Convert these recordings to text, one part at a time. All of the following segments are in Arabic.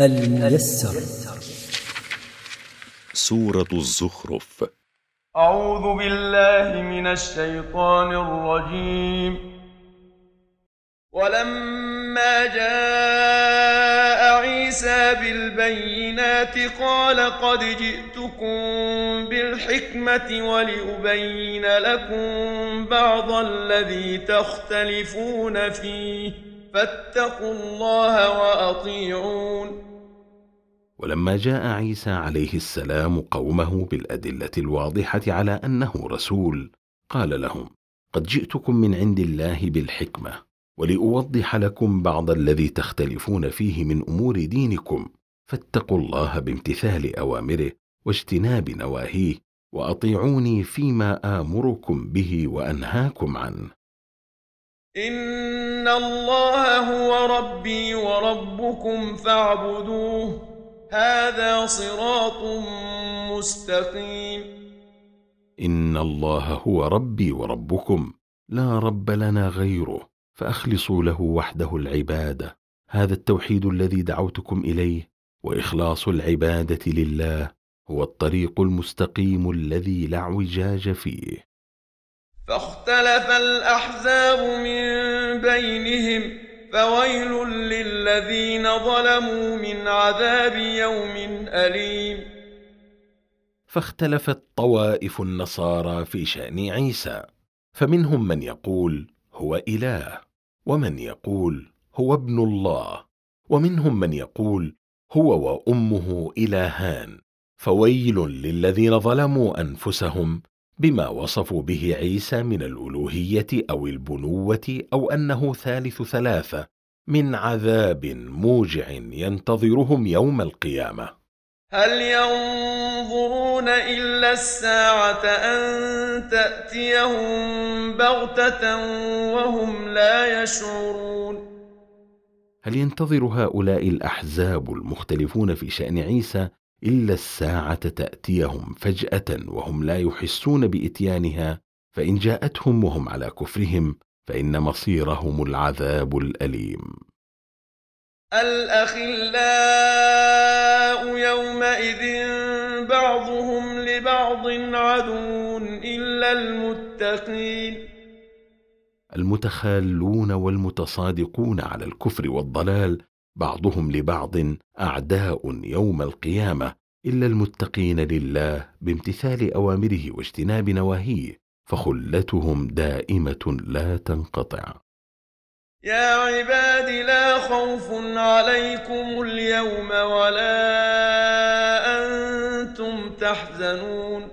الميسر. سورة الزخرف. أعوذ بالله من الشيطان الرجيم. ولما جاء عيسى بالبينات قال قد جئتكم بالحكمة ولأبين لكم بعض الذي تختلفون فيه. فاتقوا الله وأطيعون ولما جاء عيسى عليه السلام قومه بالأدلة الواضحة على أنه رسول قال لهم قد جئتكم من عند الله بالحكمة ولأوضح لكم بعض الذي تختلفون فيه من أمور دينكم فاتقوا الله بامتثال أوامره واجتناب نواهيه وأطيعوني فيما آمركم به وأنهاكم عنه. إن الله هو ربي وربكم فاعبدوه هذا صراط مستقيم. إن الله هو ربي وربكم لا رب لنا غيره فأخلصوا له وحده العبادة. هذا التوحيد الذي دعوتكم إليه وإخلاص العبادة لله هو الطريق المستقيم الذي لا اعوجاج فيه. فاختلف الأحزاب من بينهم فويل للذين ظلموا من عذاب يوم أليم. فاختلفت طوائف النصارى في شأن عيسى فمنهم من يقول هو إله ومن يقول هو ابن الله ومنهم من يقول هو وأمه إلهان. فويل للذين ظلموا أنفسهم بما وصفوا به عيسى من الألوهية أو البنوة أو أنه ثالث ثلاثة من عذاب موجع ينتظرهم يوم القيامة. هل ينظرون إلا الساعة أن تأتيهم بغتة وهم لا يشعرون؟ هل ينتظر هؤلاء الأحزاب المختلفون في شأن عيسى إلا الساعة تأتيهم فجأة وهم لا يحسون بإتيانها فإن جاءتهم وهم على كفرهم فإن مصيرهم العذاب الأليم. الأخلاء يومئذ بعضهم لبعض عدو إلا المتقين. المتخالون والمتصادقون على الكفر والضلال بعضهم لبعض أعداء يوم القيامة إلا المتقين لله بامتثال أوامره واجتناب نواهيه فخلتهم دائمة لا تنقطع. يا عباد لا خوف عليكم اليوم ولا أنتم تحزنون.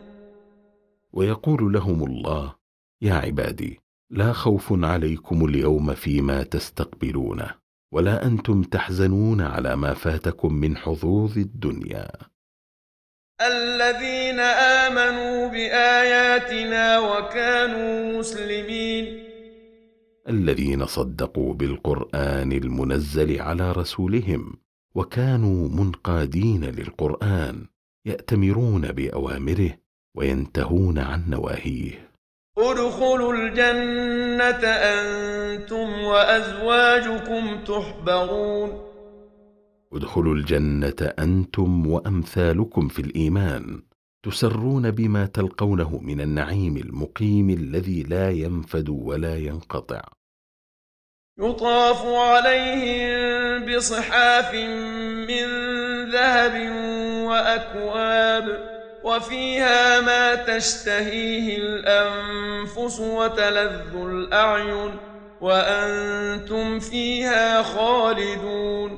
ويقول لهم الله يا عبادي لا خوف عليكم اليوم فيما تستقبلونه. ولا أنتم تحزنون على ما فاتكم من حظوظ الدنيا. الذين آمنوا بآياتنا وكانوا مسلمين. الذين صدقوا بالقرآن المنزل على رسولهم وكانوا منقادين للقرآن يأتمرون بأوامره وينتهون عن نواهيه. ادخلوا الجنة أنتم وأزواجكم تحبرون. ادخلوا الجنة أنتم وأمثالكم في الإيمان تسرون بما تلقونه من النعيم المقيم الذي لا ينفد ولا ينقطع. يطاف عليهم بصحاف من ذهب وأكواب. وفيها ما تشتهيه الأنفس وتلذ الأعين وأنتم فيها خالدون.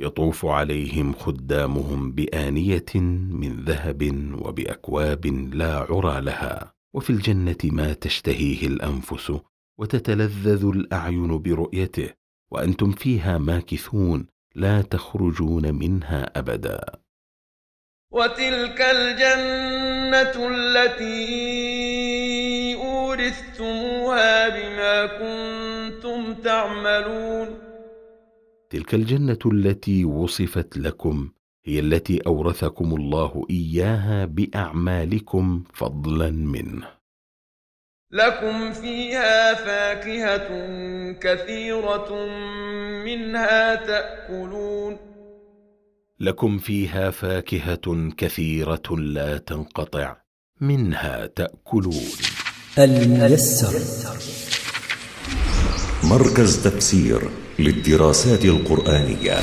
يطوف عليهم خدامهم بآنية من ذهب وبأكواب لا عرى لها. وفي الجنة ما تشتهيه الأنفس وتتلذذ الأعين برؤيته. وأنتم فيها ماكثون لا تخرجون منها أبدا. وتلك الجنة التي أورثتموها بما كنتم تعملون. تلك الجنة التي وصفت لكم هي التي أورثكم الله إياها بأعمالكم فضلا منه. لكم فيها فاكهة كثيرة منها تأكلون. لكم فيها فاكهة كثيرة لا تنقطع منها تأكلون. الميسر. مركز تفسير للدراسات القرآنية.